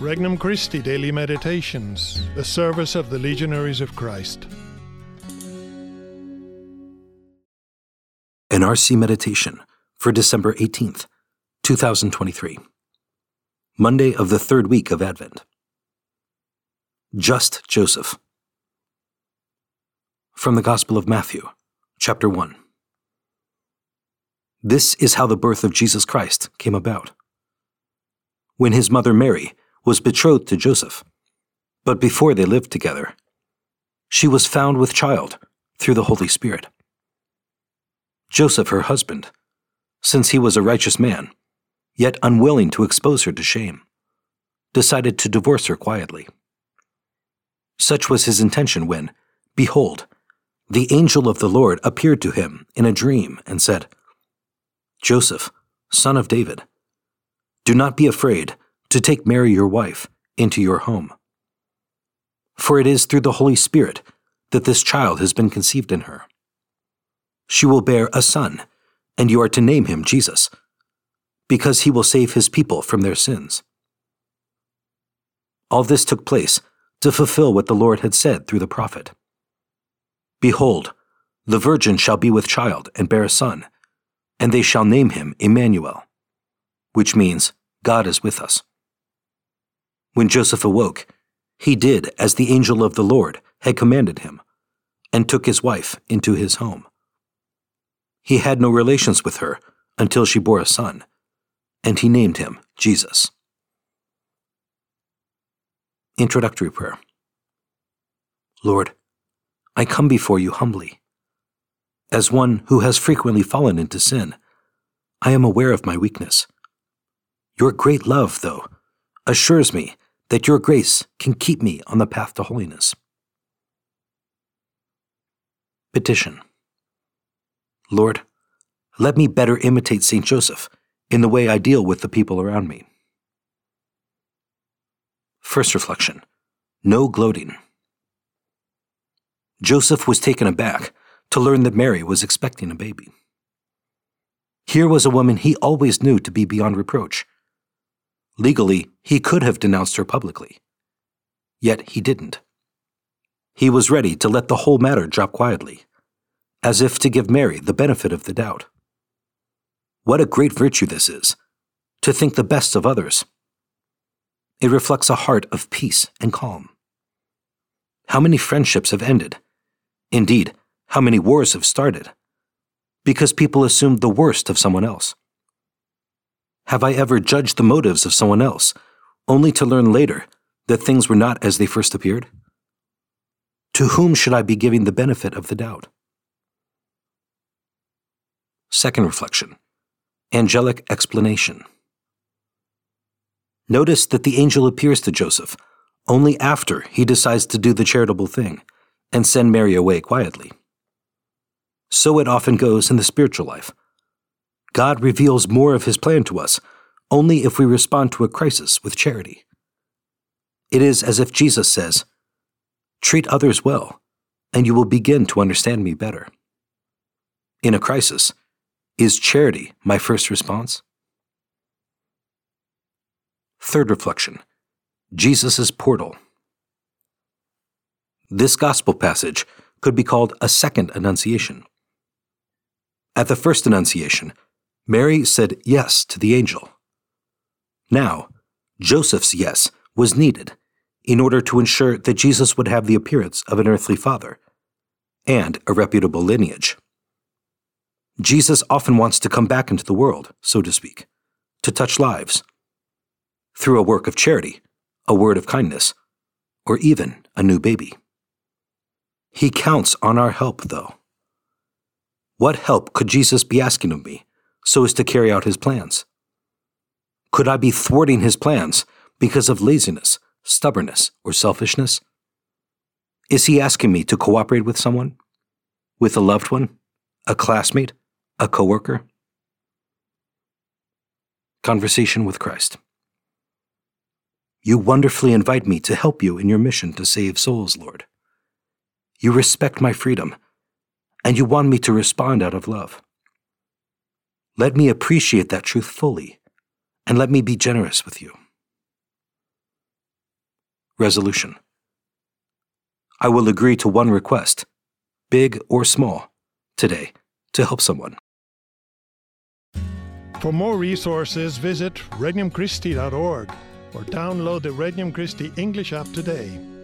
Regnum Christi Daily Meditations, the service of the Legionaries of Christ. An RC Meditation for December 18th, 2023. Monday of the third week of Advent. Just Joseph. From the Gospel of Matthew, chapter 1. This is how the birth of Jesus Christ came about. When his mother Mary was betrothed to Joseph, but before they lived together, she was found with child through the Holy Spirit. Joseph, her husband, since he was a righteous man, yet unwilling to expose her to shame, decided to divorce her quietly. Such was his intention when, behold, the angel of the Lord appeared to him in a dream and said, Joseph, son of David, do not be afraid to take Mary your wife into your home. For it is through the Holy Spirit that this child has been conceived in her. She will bear a son, and you are to name him Jesus, because he will save his people from their sins. All this took place to fulfill what the Lord had said through the prophet Behold, the virgin shall be with child and bear a son, and they shall name him Emmanuel, which means God is with us. When Joseph awoke, he did as the angel of the Lord had commanded him, and took his wife into his home. He had no relations with her until she bore a son, and he named him Jesus. Introductory Prayer Lord, I come before you humbly. As one who has frequently fallen into sin, I am aware of my weakness. Your great love, though, assures me that your grace can keep me on the path to holiness. Petition Lord, let me better imitate St. Joseph in the way I deal with the people around me. First reflection No gloating. Joseph was taken aback to learn that Mary was expecting a baby. Here was a woman he always knew to be beyond reproach Legally, he could have denounced her publicly. Yet he didn't. He was ready to let the whole matter drop quietly, as if to give Mary the benefit of the doubt. What a great virtue this is, to think the best of others. It reflects a heart of peace and calm. How many friendships have ended? Indeed, how many wars have started? Because people assumed the worst of someone else. Have I ever judged the motives of someone else, only to learn later that things were not as they first appeared? To whom should I be giving the benefit of the doubt? Second reflection Angelic explanation. Notice that the angel appears to Joseph only after he decides to do the charitable thing and send Mary away quietly. So it often goes in the spiritual life. God reveals more of his plan to us only if we respond to a crisis with charity. It is as if Jesus says, Treat others well, and you will begin to understand me better. In a crisis, is charity my first response? Third reflection Jesus' portal. This gospel passage could be called a second annunciation. At the first annunciation, Mary said yes to the angel. Now, Joseph's yes was needed in order to ensure that Jesus would have the appearance of an earthly father and a reputable lineage. Jesus often wants to come back into the world, so to speak, to touch lives through a work of charity, a word of kindness, or even a new baby. He counts on our help, though. What help could Jesus be asking of me so as to carry out his plans? Could I be thwarting his plans because of laziness, stubbornness, or selfishness? Is he asking me to cooperate with someone? With a loved one? A classmate? A coworker? Conversation with Christ. You wonderfully invite me to help you in your mission to save souls, Lord. You respect my freedom, and you want me to respond out of love. Let me appreciate that truth fully, and let me be generous with you. resolution. I will agree to one request, big or small, today to help someone. For more resources, visit regnumchristi.org or download the Regnum Christi English app today.